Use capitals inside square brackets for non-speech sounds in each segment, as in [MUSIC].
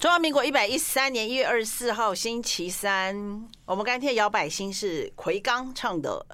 中华民国一百一十三年一月二十四号星期三，我们刚听摇摆星是奎刚唱的。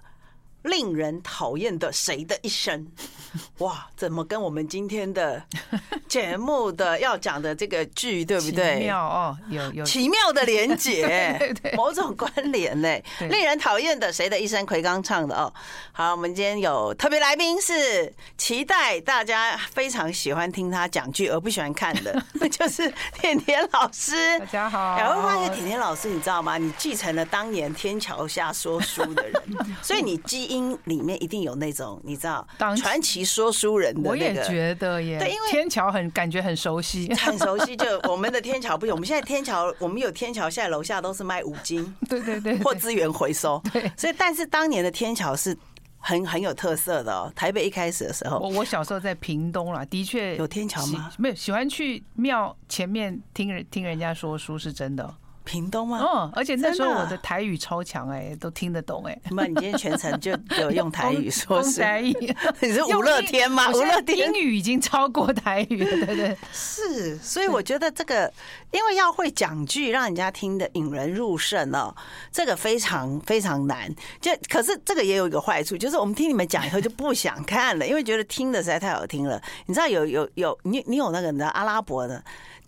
令人讨厌的谁的一生？[LAUGHS] 哇，怎么跟我们今天的 [LAUGHS] 节目的要讲的这个剧，对不对？奇妙哦，有有奇妙的连结，[LAUGHS] 对对，某种关联呢。令人讨厌的谁的一生？奎刚唱的哦。好，我们今天有特别来宾，是期待大家非常喜欢听他讲剧而不喜欢看的，那就是甜甜老师。大家好。然后发现甜甜老师，你知道吗？你继承了当年天桥下说书的人，所以你基因。里面一定有那种你知道传奇说书人的那个，我也觉得耶。对，因为天桥很感觉很熟悉，很熟悉。就我们的天桥不行，我们现在天桥，我们有天桥，现在楼下都是卖五金，[LAUGHS] 对对对，或资源回收。对，所以但是当年的天桥是很很有特色的哦。台北一开始的时候，我我小时候在屏东啦，的确有天桥吗？没有，喜欢去庙前面听人听人家说书是真的。屏东吗？哦，而且那时候我的台语超强哎，都听得懂哎。那么你今天全程就有用台语说是？[LAUGHS] 台语，[LAUGHS] 你是吴乐天吗？吴乐天英语已经超过台语了，[LAUGHS] 对不对？是，所以我觉得这个，因为要会讲句，让人家听得引人入胜哦，这个非常非常难。就可是这个也有一个坏处，就是我们听你们讲以后就不想看了，因为觉得听的实在太好听了。你知道有有有你你有那个你知道阿拉伯的。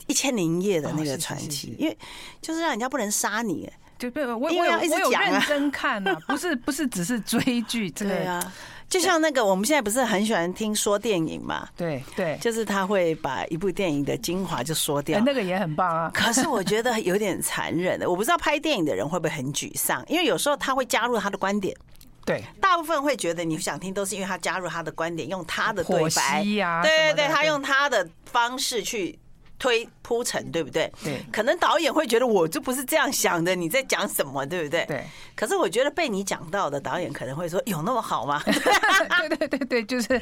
一千零一夜的那个传奇，因为就是让人家不能杀你，就对，我因为要一直讲啊，认真看啊，不是不是只是追剧，对啊，就像那个我们现在不是很喜欢听说电影嘛，对对，就是他会把一部电影的精华就说掉，那个也很棒啊。可是我觉得有点残忍的，我不知道拍电影的人会不会很沮丧，因为有时候他会加入他的观点，对，大部分会觉得你想听都是因为他加入他的观点，用他的对白。呀，对对对，他用他的方式去。推铺陈对不对？对，可能导演会觉得我就不是这样想的，你在讲什么，对不对？对。可是我觉得被你讲到的导演可能会说：“有那么好吗？” [LAUGHS] 对对对对，就是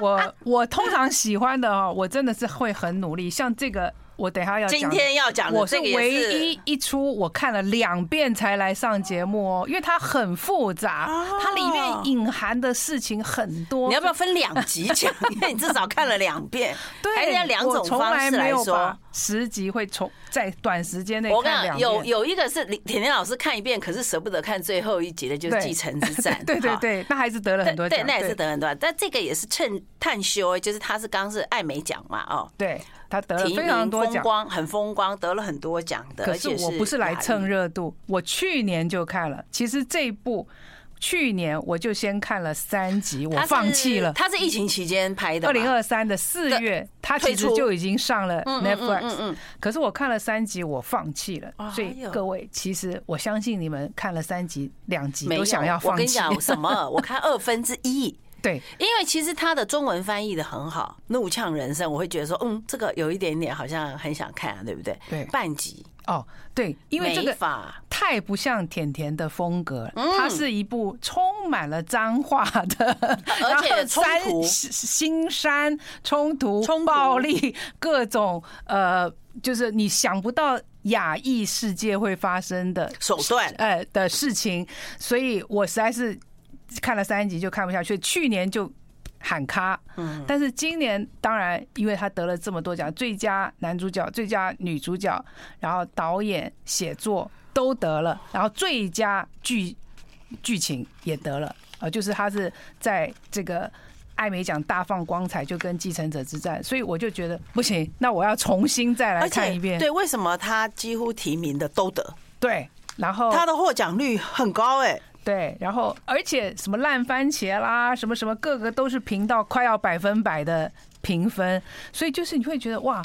我我通常喜欢的哦，我真的是会很努力，像这个。我等下要今天要讲的，我是唯一一出我看了两遍才来上节目哦，因为它很复杂，它里面隐含的事情很多。你要不要分两集讲？[LAUGHS] 因为你至少看了两遍，对，还是要两种方式来说。十集会从在短时间内我跟你讲。有有一个是甜甜老师看一遍，可是舍不得看最后一集的，就是《继承之战》。[LAUGHS] 对对对，那还是得了很多奖。对，那也是得很多。但这个也是趁探修，就是他是刚是艾美奖嘛，哦，对。他得了非常多奖，很风光，得了很多奖的。可是我不是来蹭热度，我去年就看了。其实这一部去年我就先看了三集，我放弃了。他是疫情期间拍的，二零二三的四月，他其实就已经上了 Netflix。可是我看了三集，我放弃了。所以各位，其实我相信你们看了三集、两集都想要放弃。我跟你讲什么？[LAUGHS] 我看二分之一。对，因为其实他的中文翻译的很好，《怒呛人生》，我会觉得说，嗯，这个有一点点好像很想看啊，对不对？对，半集哦，对，因为这个太不像甜甜的风格，它是一部充满了脏话的，[LAUGHS] 而且冲突、腥膻、冲突、暴力，各种呃，就是你想不到亚裔世界会发生的手段，呃的事情，所以我实在是。看了三集就看不下去，去年就喊咖，嗯，但是今年当然，因为他得了这么多奖，最佳男主角、最佳女主角，然后导演、写作都得了，然后最佳剧剧情也得了，呃，就是他是在这个艾美奖大放光彩，就跟《继承者之战》，所以我就觉得不行，那我要重新再来看一遍。对，为什么他几乎提名的都得？对，然后他的获奖率很高，哎。对，然后而且什么烂番茄啦，什么什么，个个都是评到快要百分百的评分，所以就是你会觉得哇，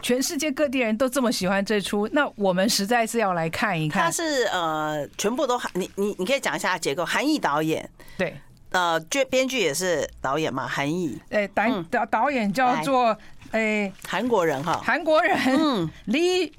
全世界各地人都这么喜欢这出，那我们实在是要来看一看。他是呃，全部都韩，你你你可以讲一下结构，韩裔导演，对，呃，剧编剧也是导演嘛，韩裔，哎，导导导演叫做。哎，韩国人哈，韩国人，嗯，Lee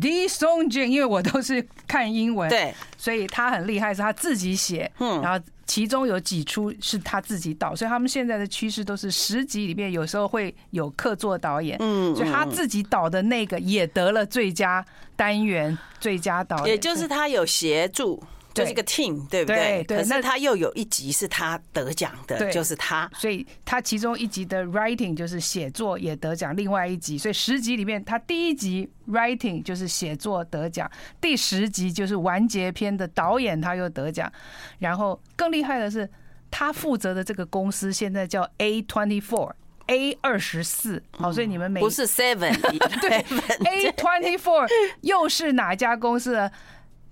Lee Song Jin，因为我都是看英文，对，所以他很厉害，是他自己写，嗯，然后其中有几出是他自己导，所以他们现在的趋势都是十集里面有时候会有客座导演，嗯，所以他自己导的那个也得了最佳单元最佳导演，也就是他有协助就是一个 team，对不对？对。可是他又有一集是他得奖的，就是他。所以他其中一集的 writing 就是写作也得奖，另外一集，所以十集里面他第一集 writing 就是写作得奖，第十集就是完结篇的导演他又得奖，然后更厉害的是他负责的这个公司现在叫 A twenty four。A 二十四，好，所以你们每不是 Seven [LAUGHS] 对 [LAUGHS] A twenty four 又是哪家公司的？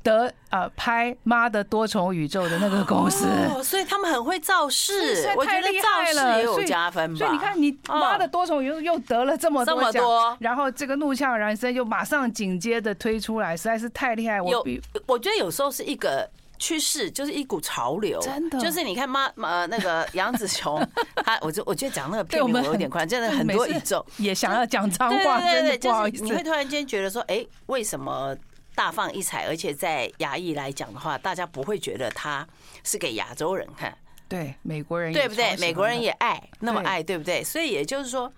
得呃拍《妈的多重宇宙》的那个公司，哦，所以他们很会造势，太厉害了，也有加分吧。所以你看，你《妈的多重宇宙》又得了这么多奖，[LAUGHS] 然后这个《怒呛人生》又马上紧接着推出来，实在是太厉害。我比我觉得有时候是一个。趋势就是一股潮流，真的就是你看妈呃那个杨紫琼，他 [LAUGHS] 我就我觉得讲那个片名我有点快，真的很多宇宙也想要讲脏话，对对对，就是你会突然间觉得说，哎，为什么大放异彩？而且在亚裔来讲的话，大家不会觉得他是给亚洲人看，对美国人对不对？美国人也爱那么爱，对不对？所以也就是说，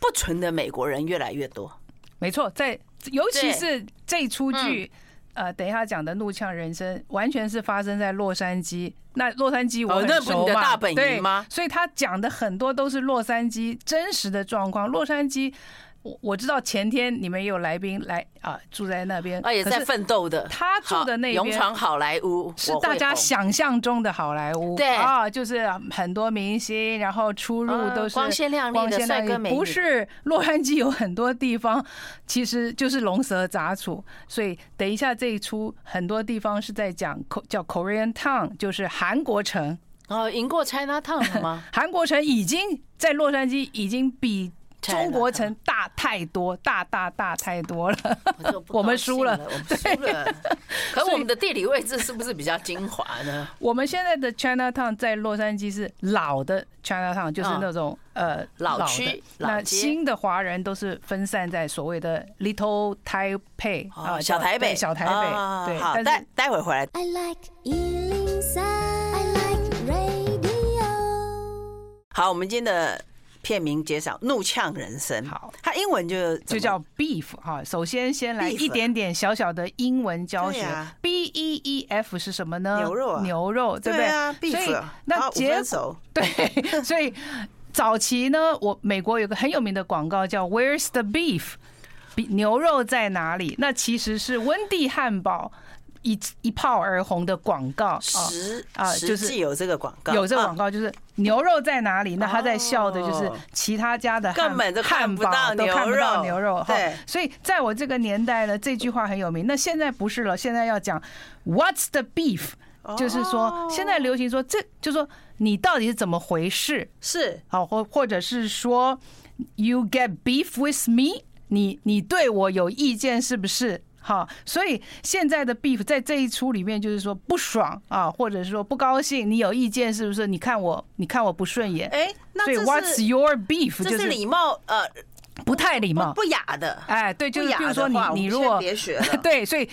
不纯的美国人越来越多，没错，在尤其是这出剧。呃，等一下讲的《怒呛人生》完全是发生在洛杉矶。那洛杉矶我很熟嘛，对吗？所以他讲的很多都是洛杉矶真实的状况。洛杉矶。我我知道前天你们也有来宾来啊，住在那边啊，也在奋斗的。他住的那边勇闯好莱坞，是大家想象中的好莱坞。对啊，就是很多明星，然后出入都是光鲜亮丽的帅哥美女。不是洛杉矶有很多地方其实就是龙蛇杂处，所以等一下这一出很多地方是在讲叫 Korean Town，就是韩国城。哦，赢过 China Town 了吗？[LAUGHS] 韩国城已经在洛杉矶已经比。中国城大太多，大大大太多了。我 [LAUGHS] 们输了，我们输了。可我们的地理位置是不是比较精华呢？我们现在的 Chinatown 在洛杉矶是老的 Chinatown，就是那种呃老区。那新的华人都是分散在所谓的 Little Taipei 啊，小台北，小台北。对，好，待待会回来。好，我们今天的。片名介绍《怒呛人生》，好，它英文就就叫 Beef 哈。首先，先来一点点小小的英文教学。B E E F 是什么呢？牛肉，牛肉，对不对？所以那结果 [LAUGHS] 对，所以早期呢，我美国有个很有名的广告叫 Where's the beef？牛肉在哪里？那其实是温蒂汉堡。一一炮而红的广告，实啊，就是有这个广告，有这个广告，就是牛肉在哪里？那他在笑的就是其他家的根本都看不到牛肉，牛肉。对，所以在我这个年代呢，这句话很有名。那现在不是了，现在要讲 What's the beef？就是说现在流行说这，就是说你到底是怎么回事？是好，或或者是说 You get beef with me？你你对我有意见是不是？好，所以现在的 beef 在这一出里面就是说不爽啊，或者是说不高兴，你有意见是不是？你看我，你看我不顺眼，哎，所以 What's your beef？这是礼貌，呃，不太礼貌，不雅的。哎，对，就是比如说你你如果别学，[LAUGHS] 对，所以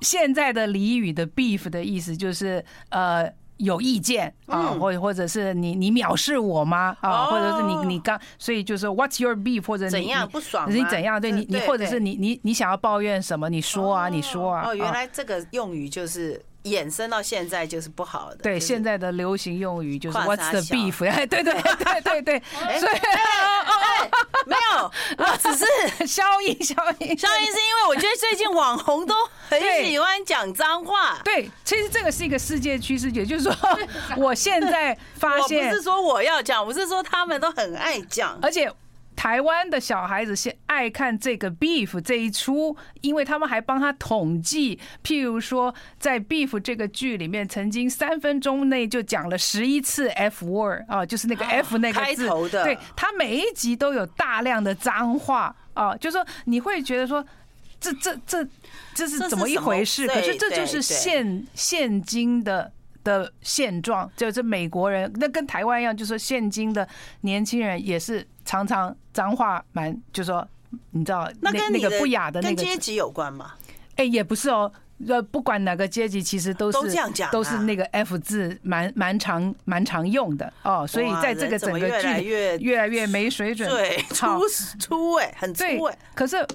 现在的俚语的 beef 的意思就是呃。有意见啊，或或者是你你藐视我吗？啊，或者是你你刚，所以就是 What's your beef？或者你怎样不爽？你怎样？对你你或者是你你你想要抱怨什么？你说啊，你说啊。哦，原来这个用语就是。衍生到现在就是不好的。对，现在的流行用语就是 What's the beef？哎，对对对对对，所以 [LAUGHS] 没有，我 [LAUGHS] 只是消音消音消音，是因为我觉得最近网红都很喜欢讲脏话。对，其实这个是一个世界趋势，也就是说，[LAUGHS] 我现在发现，不是说我要讲，我是说他们都很爱讲，而且。台湾的小孩子先爱看这个 Beef 这一出，因为他们还帮他统计，譬如说在 Beef 这个剧里面，曾经三分钟内就讲了十一次 F word 啊，就是那个 F 那个字，开头的。对，他每一集都有大量的脏话啊，就是说你会觉得说这这这这是怎么一回事？可是这就是现现今的。的现状就是美国人，那跟台湾一样，就是说现今的年轻人也是常常脏话蛮，就是说你知道那跟那个不雅的那个阶级有关吗？哎，也不是哦，呃，不管哪个阶级，其实都是都这样讲，都是那个 F 字蛮蛮常蛮常用的。哦，所以在这个整个剧越来越没水准，对，粗粗哎，很粗哎，可是。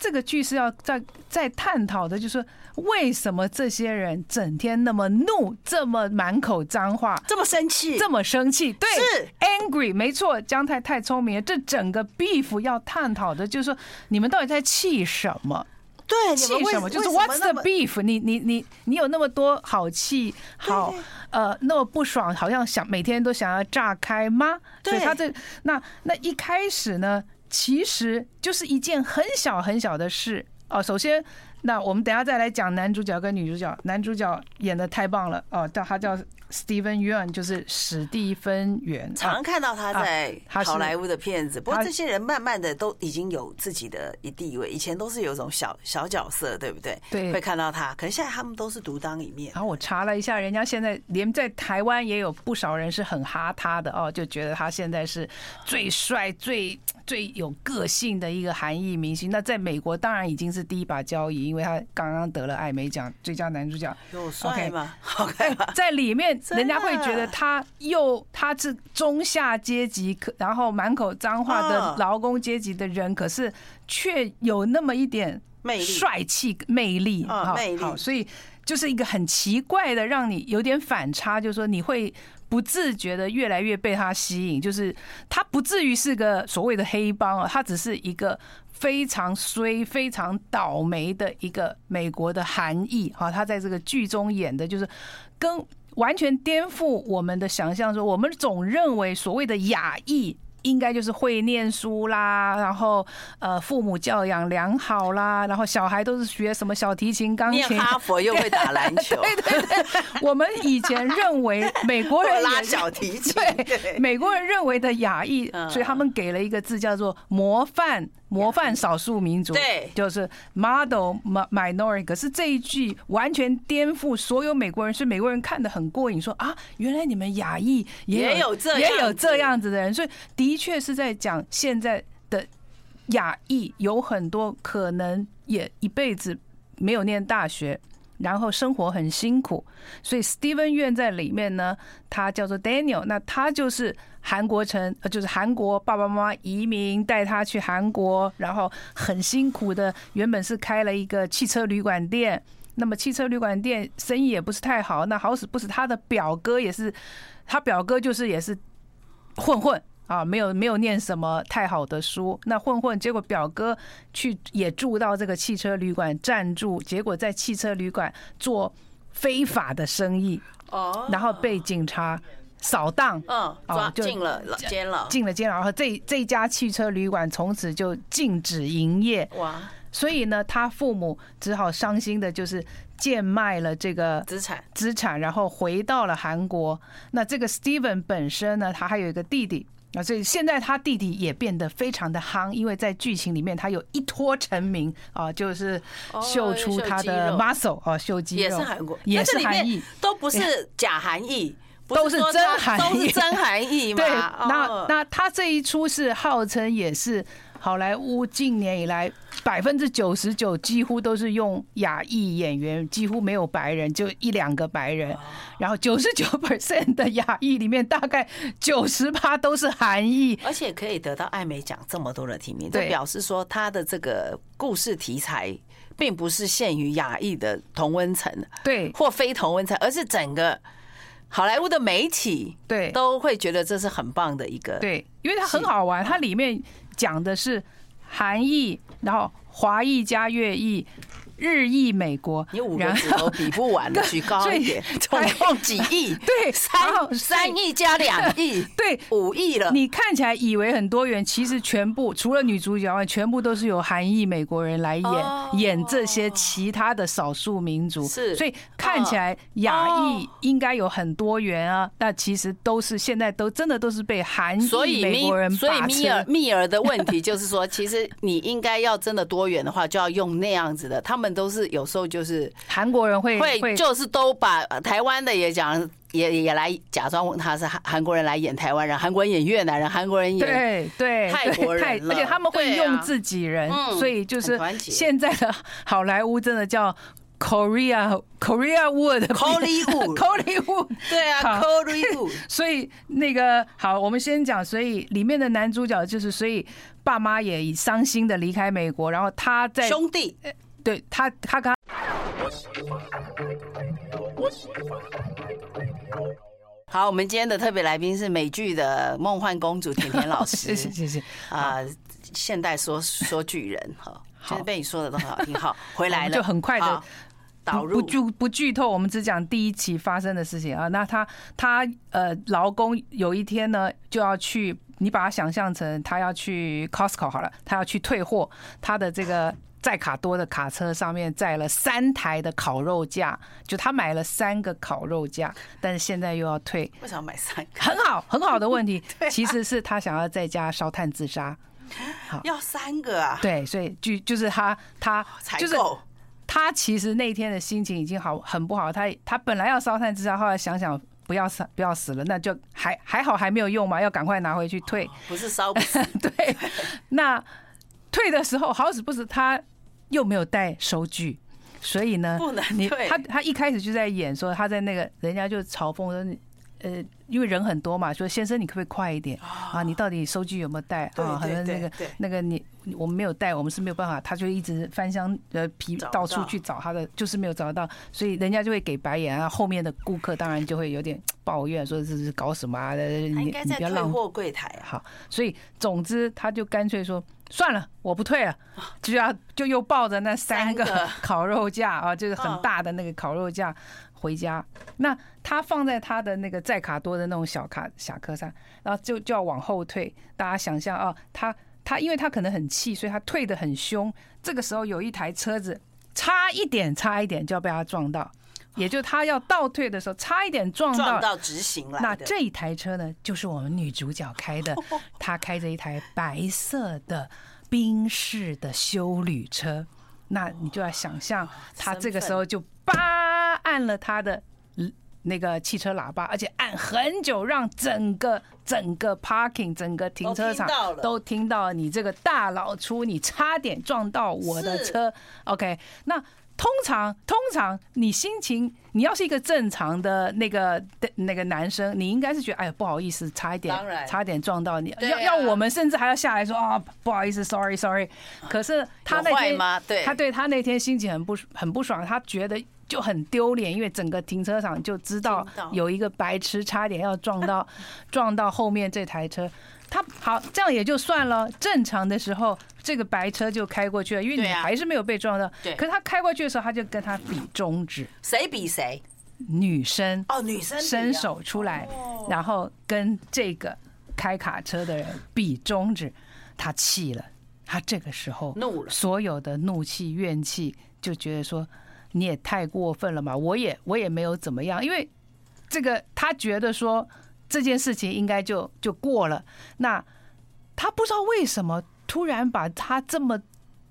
他这个剧是要在在探讨的，就是为什么这些人整天那么怒，这么满口脏话，这么生气，这么生气，对，是 angry，没错，姜太太聪明了。这整个 beef 要探讨的就是说，你们到底在气什么？对，气什么？就是 what's the beef？你你你你有那么多好气，好呃那么不爽，好像想每天都想要炸开吗？所以他这那那一开始呢，其实就是一件很小很小的事哦。首先，那我们等下再来讲男主角跟女主角，男主角演的太棒了哦，叫他叫。Steven Yeun 就是史蒂芬·元，常看到他在好莱坞的片子。不过这些人慢慢的都已经有自己的一地位，以前都是有种小小角色，对不对？对，会看到他。可是现在他们都是独当一面。然后我查了一下，人家现在连在台湾也有不少人是很哈他的哦，就觉得他现在是最帅、最最有个性的一个韩裔明星。那在美国当然已经是第一把交椅，因为他刚刚得了艾美奖最佳男主角。有帅吗？[LAUGHS] 好看吗？在里面。人家会觉得他又他是中下阶级，可然后满口脏话的劳工阶级的人，可是却有那么一点帅气魅力，好，好，所以就是一个很奇怪的，让你有点反差，就是说你会不自觉的越来越被他吸引，就是他不至于是个所谓的黑帮啊，他只是一个非常衰、非常倒霉的一个美国的含义啊，他在这个剧中演的就是跟。完全颠覆我们的想象，说我们总认为所谓的雅裔应该就是会念书啦，然后呃父母教养良好啦，然后小孩都是学什么小提琴、钢琴，念哈佛又会打篮球。[LAUGHS] 对对对，我们以前认为美国人 [LAUGHS] 拉小提琴，对美国人认为的雅裔，所以他们给了一个字叫做模范。模范少数民族，对，就是 model minority。可是这一句完全颠覆所有美国人，所以美国人看得很过瘾，说啊，原来你们亚裔也有这也有这样子的人，所以的确是在讲现在的亚裔有很多可能也一辈子没有念大学。然后生活很辛苦，所以 Steven 院在里面呢，他叫做 Daniel，那他就是韩国城，呃，就是韩国爸爸妈妈移民带他去韩国，然后很辛苦的，原本是开了一个汽车旅馆店，那么汽车旅馆店生意也不是太好，那好死不死他的表哥也是，他表哥就是也是混混。啊，没有没有念什么太好的书，那混混，结果表哥去也住到这个汽车旅馆暂住，结果在汽车旅馆做非法的生意，哦，然后被警察扫荡，嗯，抓进了监了，进了监，然后这这家汽车旅馆从此就禁止营业，哇，所以呢，他父母只好伤心的就是贱卖了这个资产资产，然后回到了韩国。那这个 Steven 本身呢，他还有一个弟弟。啊，所以现在他弟弟也变得非常的夯，因为在剧情里面他有一脱成名啊，就是秀出他的 muscle 啊，秀肌肉，也是韩国，也是韩裔，都不是假韩裔，[LAUGHS] 都是真含义，都是真含义嘛。[LAUGHS] 对，那那他这一出是号称也是。好莱坞近年以来，百分之九十九几乎都是用亚裔演员，几乎没有白人，就一两个白人。然后九十九 [LAUGHS] percent 的亚裔里面，大概九十八都是韩裔，而且可以得到艾美奖这么多的提名，这表示说他的这个故事题材并不是限于亚裔的同温层，对，或非同温层，而是整个好莱坞的媒体对都会觉得这是很棒的一个对，因为它很好玩，它里面。讲的是韩裔，然后华裔加越裔。日裔美国，你五个字都比不完的，举高一点，总共几亿？[LAUGHS] 对，三三亿加两亿，[LAUGHS] 对，五亿了。你看起来以为很多元，其实全部除了女主角外，全部都是由韩裔美国人来演演这些其他的少数民族。是，所以看起来亚裔应该有很多元啊，但其实都是现在都真的都是被韩裔美国人。所以密尔密尔的问题就是说，其实你应该要真的多元的话，就要用那样子的他们。都是有时候就是韩国人会会就是都把台湾的也讲也也来假装他是韩韩国人来演台湾人，韩国人演越南人，韩国人演对对泰国人，而且他们会用自己人，所以就是现在的好莱坞真的叫 Korea Korea Wood，Hollywood Hollywood，[LAUGHS] 对啊，Hollywood。[LAUGHS] 所以那个好，我们先讲，所以里面的男主角就是，所以爸妈也以伤心的离开美国，然后他在兄弟，对他他刚。好，我们今天的特别来宾是美剧的梦幻公主甜甜老师，谢谢谢谢啊，现代说说巨人哈，其实被你说的都很好听，好，[LAUGHS] 回来了就很快的。导入不剧不剧透，我们只讲第一期发生的事情啊。那她她呃，劳工有一天呢就要去，你把它想象成他要去 Costco 好了，他要去退货，他的这个载卡多的卡车上面载了三台的烤肉架，就他买了三个烤肉架，但是现在又要退，为什么买三个？很好很好的问题，[LAUGHS] 其实是他想要在家烧炭自杀。[LAUGHS] 好，要三个啊？对，所以就就是他他就是。他其实那天的心情已经好很不好，他他本来要烧炭自杀，后来想想不要死不要死了，那就还还好还没有用嘛，要赶快拿回去退。不是烧不死，[LAUGHS] 对。那退的时候好死不死，他又没有带收据，所以呢，不能退。他他一开始就在演说，他在那个人家就嘲讽说。呃，因为人很多嘛，说先生，你可不可以快一点啊？你到底收据有没有带啊？好像那个那个你我们没有带，我们是没有办法。他就一直翻箱呃皮到处去找他的，就是没有找到，所以人家就会给白眼啊。后面的顾客当然就会有点抱怨，说这是搞什么啊？你你不要浪货柜台啊。好，所以总之他就干脆说算了，我不退了，就要就又抱着那三个 [LAUGHS] 烤肉架啊，就是很大的那个烤肉架。回家，那他放在他的那个载卡多的那种小卡小客上，然后就就要往后退。大家想象啊，他他因为他可能很气，所以他退得很凶。这个时候有一台车子差一点差一点就要被他撞到，也就他要倒退的时候差一点撞到撞到直行了。那这一台车呢，就是我们女主角开的，[LAUGHS] 她开着一台白色的宾士的修旅车。那你就要想象，他这个时候就叭。按了他的那个汽车喇叭，而且按很久，让整个整个 parking 整个停车场都听到你这个大老粗，你差点撞到我的车。OK，那通常通常你心情，你要是一个正常的那个那个男生，你应该是觉得哎呀不好意思，差一点差点撞到你，要要我们甚至还要下来说啊不好意思，sorry sorry。可是他那天对他对他那天心情很不很不爽，他觉得。就很丢脸，因为整个停车场就知道有一个白痴差点要撞到 [LAUGHS] 撞到后面这台车。他好，这样也就算了。正常的时候，这个白车就开过去了，因为你还是没有被撞到。对。可是他开过去的时候，他就跟他比中指。谁比谁？女生哦，女生伸手出来，然后跟这个开卡车的人比中指。他气了，他这个时候怒了，所有的怒气怨气就觉得说。你也太过分了嘛！我也我也没有怎么样，因为这个他觉得说这件事情应该就就过了。那他不知道为什么突然把他这么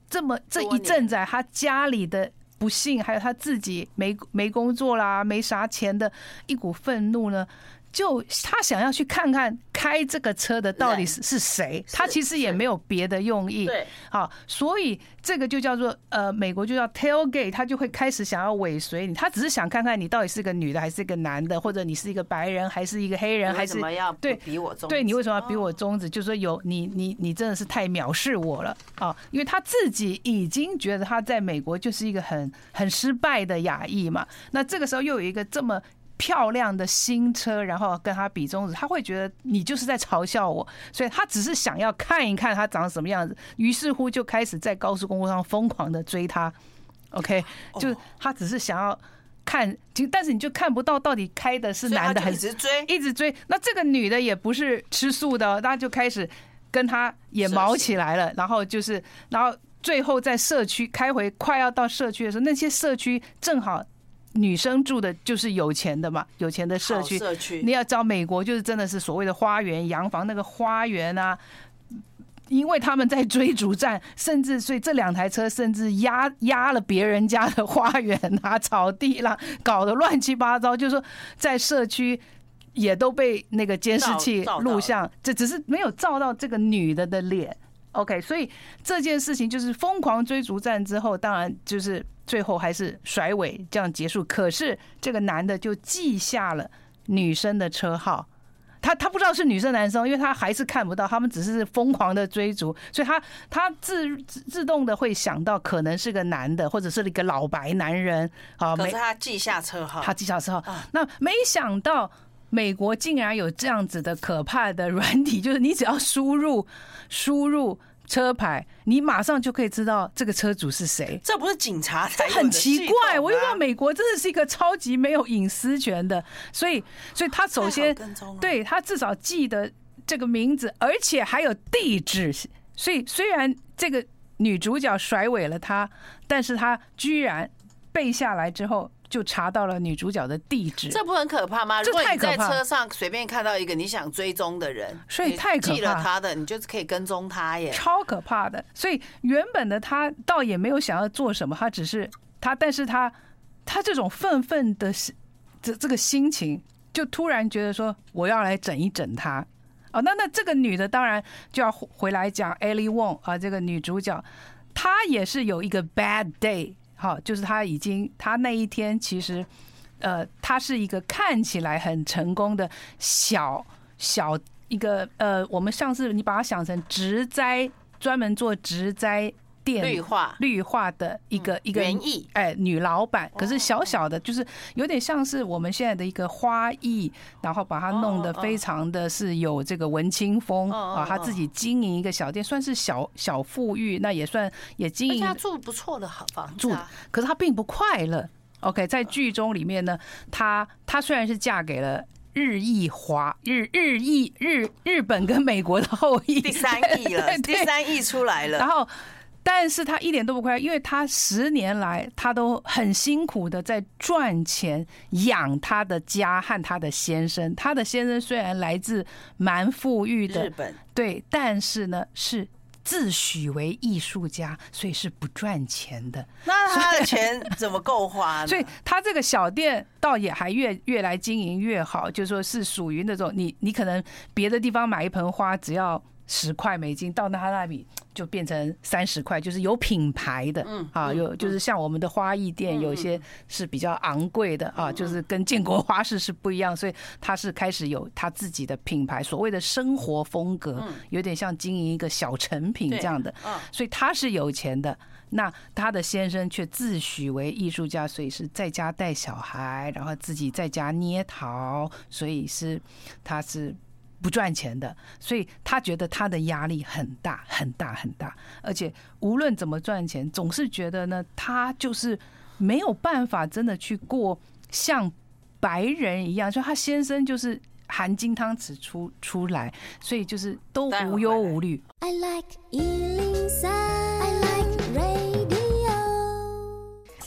这么这一阵子他家里的不幸，还有他自己没没工作啦、没啥钱的一股愤怒呢。就他想要去看看开这个车的到底是是谁，他其实也没有别的用意。对，好，所以这个就叫做呃，美国就叫 tailgate，他就会开始想要尾随你，他只是想看看你到底是个女的还是一个男的，或者你是一个白人还是一个黑人，还是怎么样对比我中，对你为什么要比我中指？就是说有你你你真的是太藐视我了啊！因为他自己已经觉得他在美国就是一个很很失败的亚裔嘛，那这个时候又有一个这么。漂亮的新车，然后跟他比中指，他会觉得你就是在嘲笑我，所以他只是想要看一看他长什么样子，于是乎就开始在高速公路上疯狂的追他。OK，就他只是想要看，但是你就看不到到底开的是男的还是，一直追，一直追。那这个女的也不是吃素的，大家就开始跟他也毛起来了，然后就是，然后最后在社区开回快要到社区的时候，那些社区正好。女生住的就是有钱的嘛，有钱的社区。社区，你要知道，美国就是真的是所谓的花园洋房，那个花园啊，因为他们在追逐战，甚至所以这两台车甚至压压了别人家的花园啊、草地啦，搞得乱七八糟。就是说，在社区也都被那个监视器录像，这只是没有照到这个女的的脸。OK，所以这件事情就是疯狂追逐战之后，当然就是最后还是甩尾这样结束。可是这个男的就记下了女生的车号。他他不知道是女生男生，因为他还是看不到，他们只是疯狂的追逐，所以他他自自动的会想到可能是个男的，或者是一个老白男人。好，可是他记下车号，他记下车号。那没想到美国竟然有这样子的可怕的软体，就是你只要输入输入。车牌，你马上就可以知道这个车主是谁。这不是警察才，这很奇怪。我就说美国真的是一个超级没有隐私权的，所以，所以他首先对他至少记得这个名字，而且还有地址。所以虽然这个女主角甩尾了他，但是他居然背下来之后。就查到了女主角的地址，这不很可怕吗？如果你在车上随便看到一个你想追踪的人，所以太可怕，记了他的，你就是可以跟踪他耶，超可怕的。所以原本的他倒也没有想要做什么，他只是他，但是他他这种愤愤的这这个心情，就突然觉得说我要来整一整他。哦，那那这个女的当然就要回来讲 Ellie Wong 啊，这个女主角她也是有一个 bad day。好，就是他已经，他那一天其实，呃，他是一个看起来很成功的小小一个呃，我们上次你把它想成植栽，专门做植栽。绿化。绿化的一个一个园艺，哎，女老板，可是小小的，就是有点像是我们现在的一个花艺，然后把它弄得非常的是有这个文青风啊，她自己经营一个小店，算是小小富裕，那也算也经营，她住不错的好房子，住，可是她并不快乐。OK，在剧中里面呢，她她虽然是嫁给了日裔华日日裔日日本跟美国的后裔，第三 [LAUGHS] 裔了，第三裔出来了，然后。但是他一点都不快乐，因为他十年来他都很辛苦的在赚钱养他的家和他的先生。他的先生虽然来自蛮富裕的日本，对，但是呢是自诩为艺术家，所以是不赚钱的。那他的钱怎么够花呢？所以 [LAUGHS] 他这个小店倒也还越越来经营越好，就说是属于那种你你可能别的地方买一盆花只要。十块美金到他那里就变成三十块，就是有品牌的。啊，有就是像我们的花艺店，有些是比较昂贵的啊，就是跟建国花市是不一样，所以他是开始有他自己的品牌，所谓的生活风格，有点像经营一个小成品这样的，所以他是有钱的。那他的先生却自诩为艺术家，所以是在家带小孩，然后自己在家捏陶，所以是他是。不赚钱的，所以他觉得他的压力很大很大很大，而且无论怎么赚钱，总是觉得呢，他就是没有办法真的去过像白人一样，就他先生就是含金汤匙出出来，所以就是都无忧无虑。I like 103, I like radio。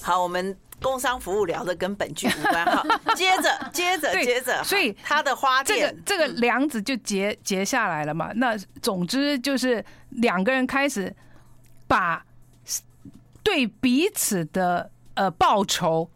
好，我们。工商服务聊的跟本剧无关哈，[LAUGHS] 接着接着接着，所以他的花店这个这个梁子就结结下来了嘛。那总之就是两个人开始把对彼此的呃报仇。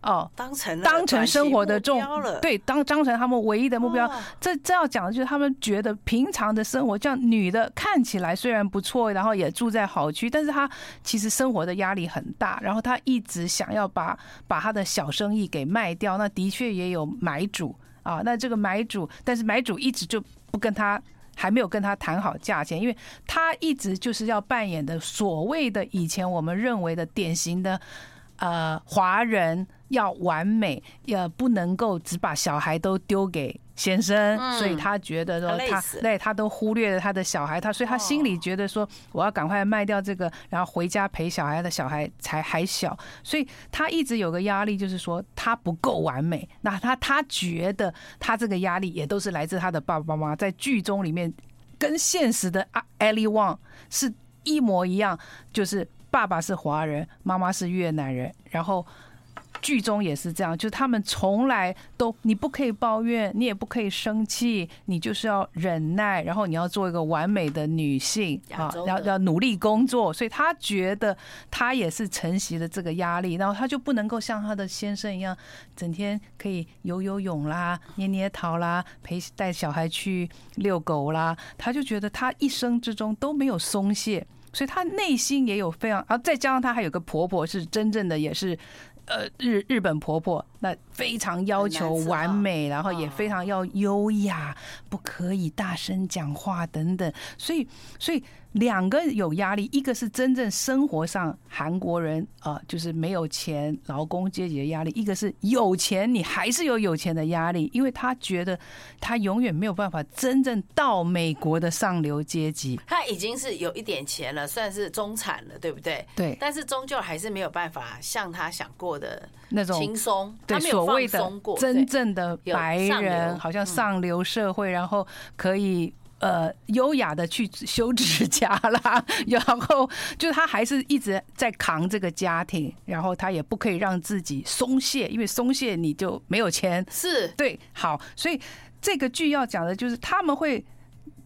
哦，当成当成生活的重对，当当成他们唯一的目标。这这要讲的就是他们觉得平常的生活，像女的看起来虽然不错，然后也住在好区，但是她其实生活的压力很大。然后她一直想要把把她的小生意给卖掉，那的确也有买主啊。那这个买主，但是买主一直就不跟她，还没有跟他谈好价钱，因为他一直就是要扮演的所谓的以前我们认为的典型的。呃，华人要完美，也不能够只把小孩都丢给先生，所以他觉得说他对他都忽略了他的小孩，他所以他心里觉得说我要赶快卖掉这个，然后回家陪小孩的小孩才还小，所以他一直有个压力，就是说他不够完美。那他他觉得他这个压力也都是来自他的爸爸妈妈，在剧中里面跟现实的 Ellie Wong 是一模一样，就是。爸爸是华人，妈妈是越南人，然后剧中也是这样，就是他们从来都你不可以抱怨，你也不可以生气，你就是要忍耐，然后你要做一个完美的女性啊，要要努力工作。所以他觉得他也是承袭了这个压力，然后他就不能够像他的先生一样，整天可以游游泳啦、捏捏桃啦、陪带小孩去遛狗啦。他就觉得他一生之中都没有松懈，所以她内心也有非常，然后再加上她还有个婆婆是真正的也是。呃，日日本婆婆那非常要求完美，然后也非常要优雅，不可以大声讲话等等，所以所以。两个有压力，一个是真正生活上韩国人啊，就是没有钱劳工阶级的压力；一个是有钱，你还是有有钱的压力，因为他觉得他永远没有办法真正到美国的上流阶级。他已经是有一点钱了，算是中产了，对不对？对。但是终究还是没有办法像他想过的那种轻松，对，所谓的真正的白人，好像上流社会，然后可以。呃，优雅的去修指甲啦，[LAUGHS] 然后就是他还是一直在扛这个家庭，然后他也不可以让自己松懈，因为松懈你就没有钱。是对，好，所以这个剧要讲的就是他们会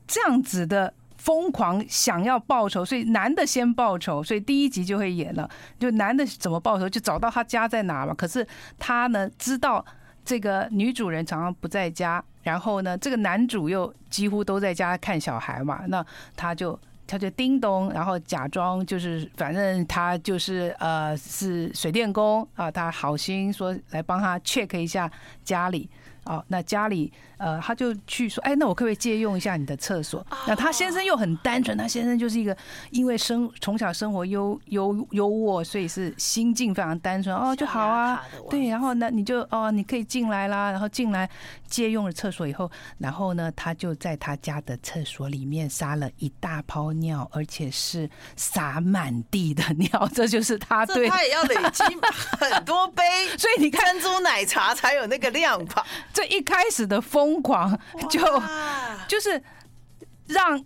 这样子的疯狂想要报仇，所以男的先报仇，所以第一集就会演了，就男的怎么报仇，就找到他家在哪嘛。可是他呢，知道这个女主人常常不在家。然后呢，这个男主又几乎都在家看小孩嘛，那他就他就叮咚，然后假装就是反正他就是呃是水电工啊，他好心说来帮他 check 一下家里。哦，那家里呃，他就去说，哎，那我可不可以借用一下你的厕所？那他先生又很单纯，他先生就是一个因为生从小生活优优优渥，所以是心境非常单纯。哦，就好啊，对，然后呢，你就哦，你可以进来啦，然后进来借用了厕所以后，然后呢，他就在他家的厕所里面撒了一大泡尿，而且是撒满地的尿，[LAUGHS] 这就是他对，他也要累积很多杯，[LAUGHS] 所以你看珍珠奶茶才有那个量吧。这一开始的疯狂，就就是让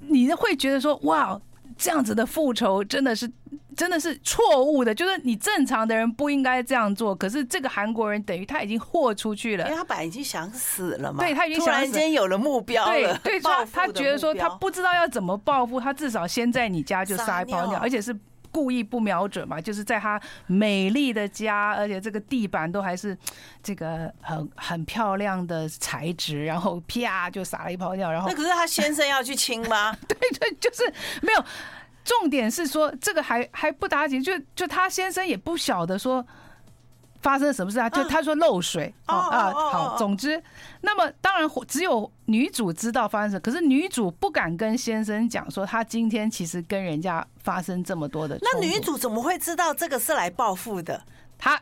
你会觉得说，哇，这样子的复仇真的是真的是错误的，就是你正常的人不应该这样做。可是这个韩国人等于他已经豁出去了，因为他本来已经想死了嘛，对，他已经突然间有了目标了，对，对，他他觉得说他不知道要怎么报复，他至少先在你家就撒一泡尿，而且是。故意不瞄准嘛，就是在他美丽的家，而且这个地板都还是这个很很漂亮的材质，然后啪就撒了一泡尿，然后那可是他先生要去亲吗？[LAUGHS] 对对，就是没有。重点是说这个还还不打紧，就就他先生也不晓得说。发生了什么事啊？就他说漏水啊啊！好，总之，那么当然只有女主知道发生什么，可是女主不敢跟先生讲说她今天其实跟人家发生这么多的。那女主怎么会知道这个是来报复的？她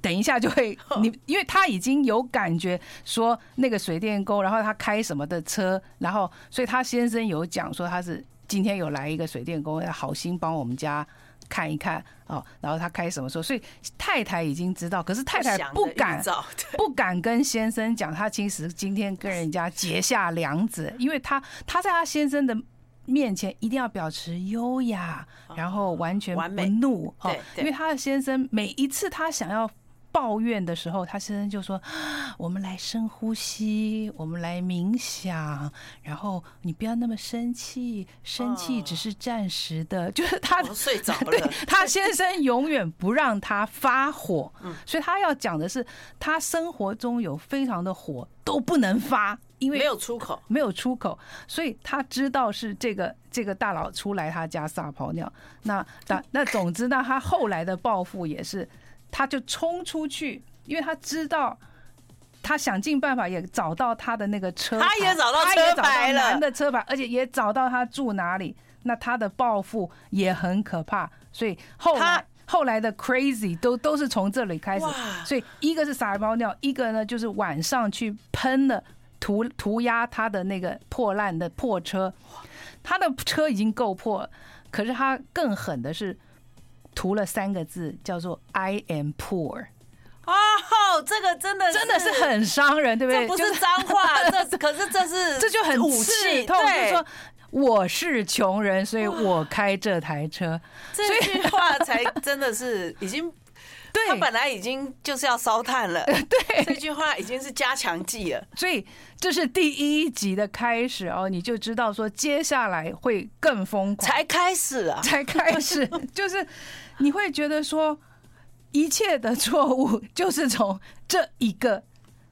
等一下就会 [LAUGHS] 你，因为她已经有感觉说那个水电工，然后他开什么的车，然后所以她先生有讲说他是今天有来一个水电工，要好心帮我们家。看一看哦，然后他开什么时候？所以太太已经知道，可是太太不敢不敢跟先生讲，他其实今天跟人家结下梁子，因为他他在他先生的面前一定要保持优雅，然后完全不怒哦，因为他的先生每一次他想要。抱怨的时候，他先生就说：“ [GASPS] 我们来深呼吸，我们来冥想，然后你不要那么生气，生气只是暂时的。[LAUGHS] ”就是他睡着了，[LAUGHS] 对，他先生永远不让他发火，所以他要讲的是，他生活中有非常的火都不能发，因为没有出口，没有出口，所以他知道是这个这个大佬出来他家撒泡尿。那那那总之呢，他后来的报复也是。他就冲出去，因为他知道，他想尽办法也找到他的那个车，他也找到车牌了，男的车牌，而且也找到他住哪里。那他的报复也很可怕，所以后来后来的 crazy 都都是从这里开始。所以一个是撒一泡尿，一个呢就是晚上去喷了涂涂鸦他的那个破烂的破车。他的车已经够破了，可是他更狠的是。涂了三个字，叫做 "I am poor"。哦，这个真的真的是很伤人，对不对？这不是脏话，这可是这是 [LAUGHS] 这就很刺痛。就是说我是穷人，所以我开这台车。这句话才真的是已经对，他本来已经就是要烧炭了。[LAUGHS] 对，这句话已经是加强剂了。所以这是第一集的开始哦，你就知道说接下来会更疯狂。才开始啊，才开始，[LAUGHS] 就是你会觉得说一切的错误就是从这一个。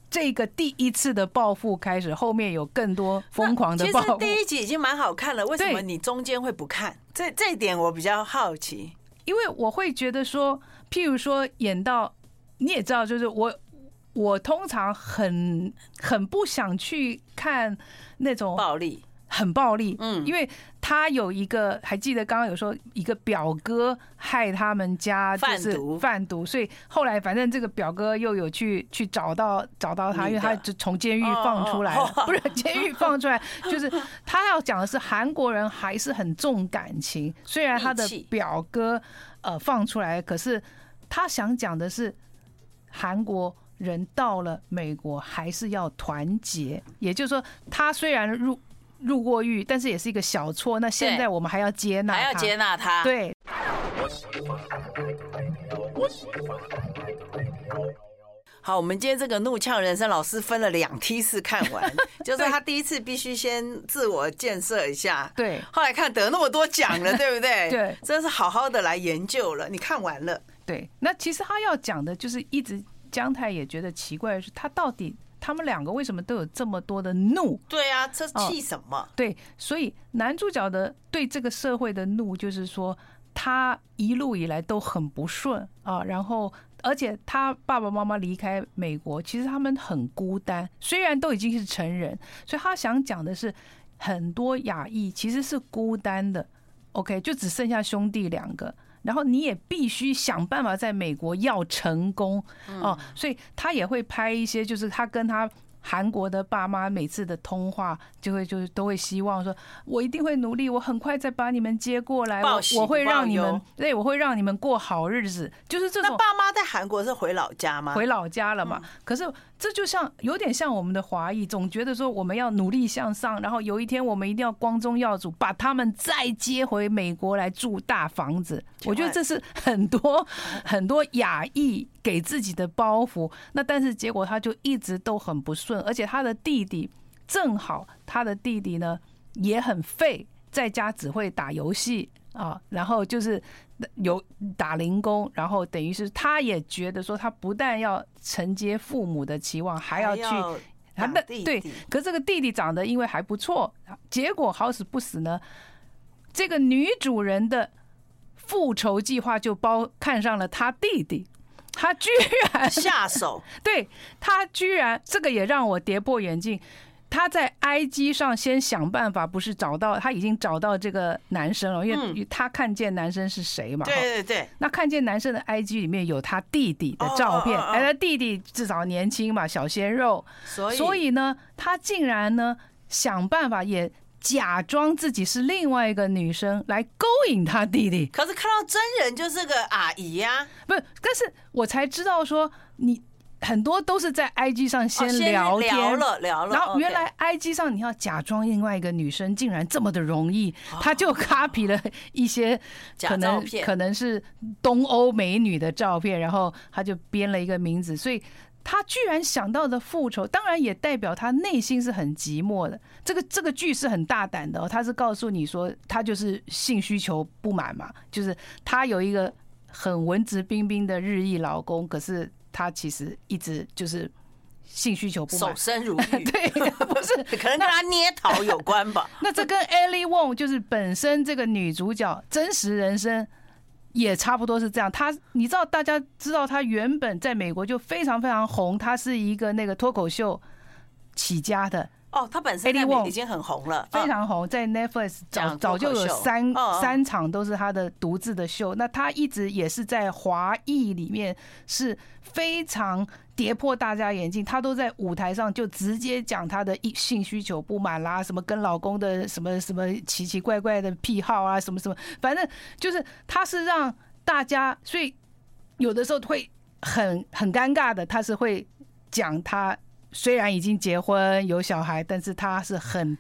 这个第一次的报复开始，后面有更多疯狂的报复。其实第一集已经蛮好看了，为什么你中间会不看？这这一点我比较好奇。因为我会觉得说，譬如说演到你也知道，就是我我通常很很不想去看那种暴力。很暴力，嗯，因为他有一个，还记得刚刚有说一个表哥害他们家就是贩毒，所以后来反正这个表哥又有去去找到找到他，因为他就从监狱放出来了，[LAUGHS] 不是监狱放出来，[LAUGHS] 就是他要讲的是韩国人还是很重感情，虽然他的表哥呃放出来，可是他想讲的是韩国人到了美国还是要团结，也就是说他虽然入。入过狱，但是也是一个小错。那现在我们还要接纳，还要接纳他。对。好，我们今天这个怒呛人生，老师分了两梯次看完，[LAUGHS] 就是他第一次必须先自我建设一下，对。后来看得那么多奖了，[LAUGHS] 对不对？对，真是好好的来研究了。你看完了，对。那其实他要讲的就是，一直姜太也觉得奇怪的是，他到底。他们两个为什么都有这么多的怒？对啊，这气什么？哦，对，所以男主角的对这个社会的怒，就是说他一路以来都很不顺啊，然后而且他爸爸妈妈离开美国，其实他们很孤单，虽然都已经是成人，所以他想讲的是很多亚裔其实是孤单的。OK，就只剩下兄弟两个。然后你也必须想办法在美国要成功哦，所以他也会拍一些，就是他跟他。韩国的爸妈每次的通话就会就是都会希望说，我一定会努力，我很快再把你们接过来，我我会让你们对，我会让你们过好日子，就是这种。那爸妈在韩国是回老家吗？回老家了嘛？可是这就像有点像我们的华裔，总觉得说我们要努力向上，然后有一天我们一定要光宗耀祖，把他们再接回美国来住大房子。我觉得这是很多 [LAUGHS] 很多亚裔给自己的包袱。那但是结果他就一直都很不顺。而且他的弟弟正好，他的弟弟呢也很废，在家只会打游戏啊，然后就是有打零工，然后等于是他也觉得说，他不但要承接父母的期望，还要去他的对，可是这个弟弟长得因为还不错，结果好死不死呢，这个女主人的复仇计划就包看上了他弟弟。他居然下手，[LAUGHS] 对，他居然这个也让我跌破眼镜。他在 IG 上先想办法，不是找到他已经找到这个男生了，因为他看见男生是谁嘛？对对对。那看见男生的 IG 里面有他弟弟的照片，哎，他弟弟至少年轻嘛，小鲜肉。所以，所以呢，他竟然呢想办法也。假装自己是另外一个女生来勾引他弟弟，可是看到真人就是个阿姨呀，不是？但是我才知道说，你很多都是在 IG 上先聊天，聊了聊了，然后原来 IG 上你要假装另外一个女生，竟然这么的容易，他就 copy 了一些 [LAUGHS] 可能可能是东欧美女的照片，然后他就编了一个名字，所以。他居然想到的复仇，当然也代表他内心是很寂寞的。这个这个剧是很大胆的哦，他是告诉你说，他就是性需求不满嘛，就是他有一个很文质彬彬的日裔老公，可是他其实一直就是性需求不满，守身如玉。[LAUGHS] 对，不是，[LAUGHS] 可能跟他捏桃有关吧？那这跟 Ellie Wong 就是本身这个女主角真实人生。也差不多是这样。她，你知道，大家知道她原本在美国就非常非常红，她是一个那个脱口秀起家的。哦，他本身已经很红了，非常红，在 Netflix 早早就有三三场都是他的独自的秀。那他一直也是在华裔里面是非常跌破大家眼镜，他都在舞台上就直接讲他的性需求不满啦，什么跟老公的什么什么奇奇怪怪的癖好啊，什么什么，反正就是他是让大家，所以有的时候会很很尴尬的，他是会讲他。虽然已经结婚有小孩，但是他是很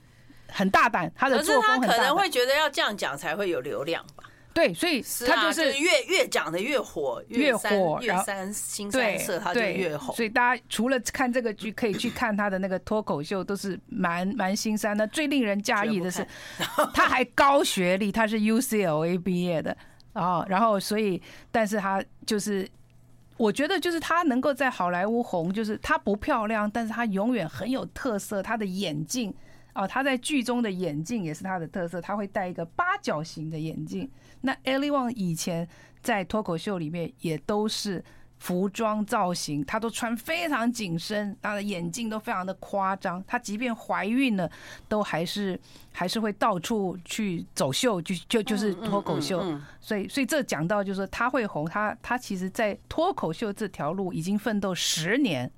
很大胆，他的作风很大胆。可是他可能会觉得要这样讲才会有流量吧？对，所以他就是越越讲的越火，越火，越三新三色，他就越红。所以大家除了看这个剧，可以去看他的那个脱口秀，都是蛮蛮新三的。最令人讶异的是，他还高学历，他是 UCLA 毕业的啊。然后，所以，但是他就是。我觉得就是她能够在好莱坞红，就是她不漂亮，但是她永远很有特色。她的眼镜哦，她在剧中的眼镜也是她的特色，她会戴一个八角形的眼镜。那 Ellie Wang 以前在脱口秀里面也都是。服装造型，她都穿非常紧身，她的眼镜都非常的夸张。她即便怀孕了，都还是还是会到处去走秀，就就就是脱口秀。所以，所以这讲到就是说，她会红，她她其实在脱口秀这条路已经奋斗十年，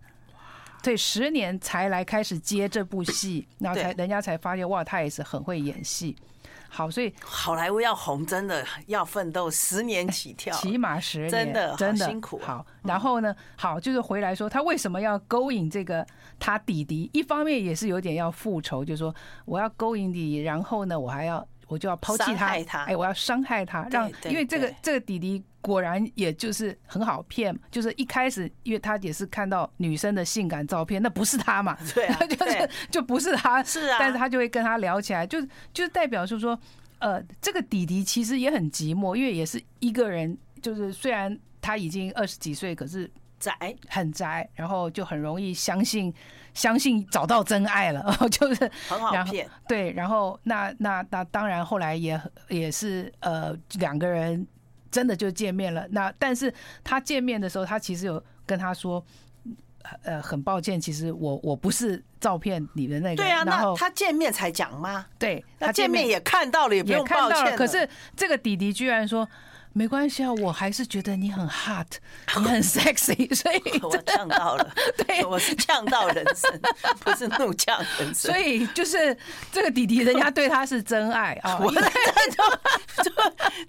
对，十年才来开始接这部戏，然后才人家才发现哇，他也是很会演戏。好，所以好莱坞要红，真的要奋斗十年起跳，起码十年，真的真的辛苦。好，然后呢，好，就是回来说他为什么要勾引这个他弟弟？一方面也是有点要复仇，就是说我要勾引你，然后呢，我还要我就要抛弃他，哎，我要伤害他，让因为这个这个弟弟果然也就是很好骗，就是一开始因为他也是看到女生的性感照片，那不是他嘛，对啊，[LAUGHS] 就是就不是他，是啊，但是他就会跟他聊起来，就就代表是说。呃，这个弟弟其实也很寂寞，因为也是一个人，就是虽然他已经二十几岁，可是宅很宅，然后就很容易相信相信找到真爱了，[LAUGHS] 就是很好骗。对，然后那那那当然后来也也是呃两个人真的就见面了。那但是他见面的时候，他其实有跟他说。呃，很抱歉，其实我我不是照片里的那个。对啊，那他见面才讲吗？对，他见面也看到了，也不用抱歉。可是这个弟弟居然说。没关系啊，我还是觉得你很 hot，[LAUGHS] 你很 sexy，[LAUGHS] 所以我呛到了。[LAUGHS] 对，我是呛到人生，不是怒呛人生。所以就是这个弟弟，人家对他是真爱啊！我这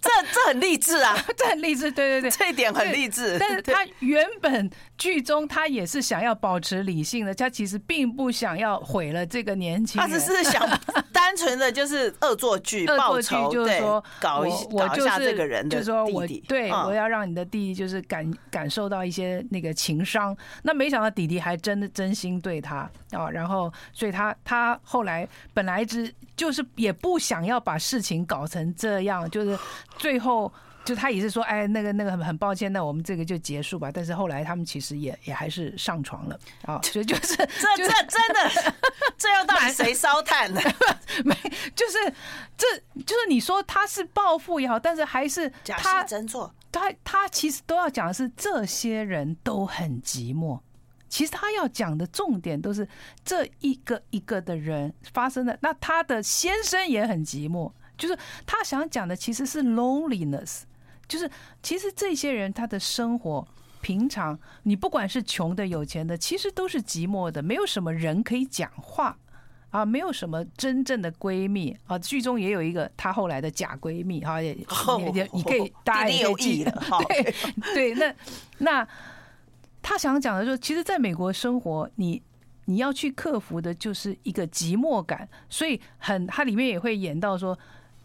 这这很励志啊，这很励志。对对对，这一点很励志。但是他原本剧中他也是想要保持理性的，他其实并不想要毁了这个年轻人，他只是想单纯的就是恶作剧报仇，就是说搞一搞一下这个人的。说我对我要让你的弟弟就是感感受到一些那个情商，那没想到弟弟还真的真心对他啊，然后所以他他后来本来只就是也不想要把事情搞成这样，就是最后就他也是说，哎，那个那个很很抱歉，那我们这个就结束吧。但是后来他们其实也也还是上床了啊，所以 [LAUGHS] 就是这这真的这要到底谁烧炭呢？[LAUGHS] 没就是。这就是你说他是报复也好，但是还是他假戏真做。他他其实都要讲的是这些人都很寂寞。其实他要讲的重点都是这一个一个的人发生的。那他的先生也很寂寞，就是他想讲的其实是 loneliness，就是其实这些人他的生活平常，你不管是穷的有钱的，其实都是寂寞的，没有什么人可以讲话。啊，没有什么真正的闺蜜啊，剧中也有一个她后来的假闺蜜啊，也 [LAUGHS] 也你可以 [LAUGHS] 大家也可以记得，对 [LAUGHS] 对，那那他想讲的就是，其实在美国生活，你你要去克服的就是一个寂寞感，所以很他里面也会演到说，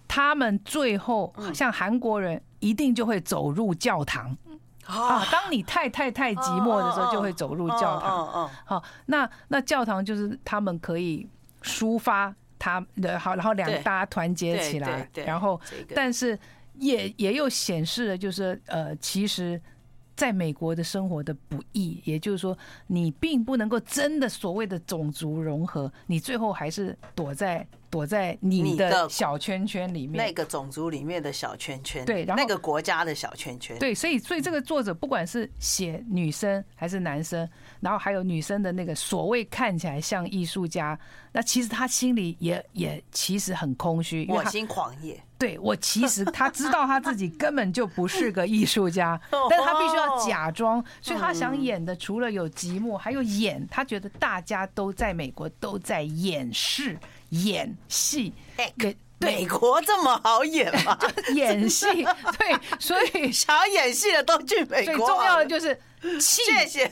他们最后像韩国人一定就会走入教堂。啊，当你太太太寂寞的时候，就会走入教堂，好，那那教堂就是他们可以。抒发他的好，然后两个大家团结起来，然后，但是也也又显示了，就是呃，其实在美国的生活的不易，也就是说，你并不能够真的所谓的种族融合，你最后还是躲在躲在你的小圈圈里面，那个种族里面的小圈圈，对，然后那个国家的小圈圈，对，所以所以这个作者不管是写女生还是男生。然后还有女生的那个所谓看起来像艺术家，那其实他心里也也其实很空虚，我心狂野。对，我其实他知道他自己根本就不是个艺术家，[LAUGHS] 但是他必须要假装，所以他想演的除了有积木，还有演。他觉得大家都在美国都在演戏演戏，对，美国这么好演吗？[LAUGHS] 演戏，对，所以 [LAUGHS] 想要演戏的都去美国。最重要的就是。谢谢，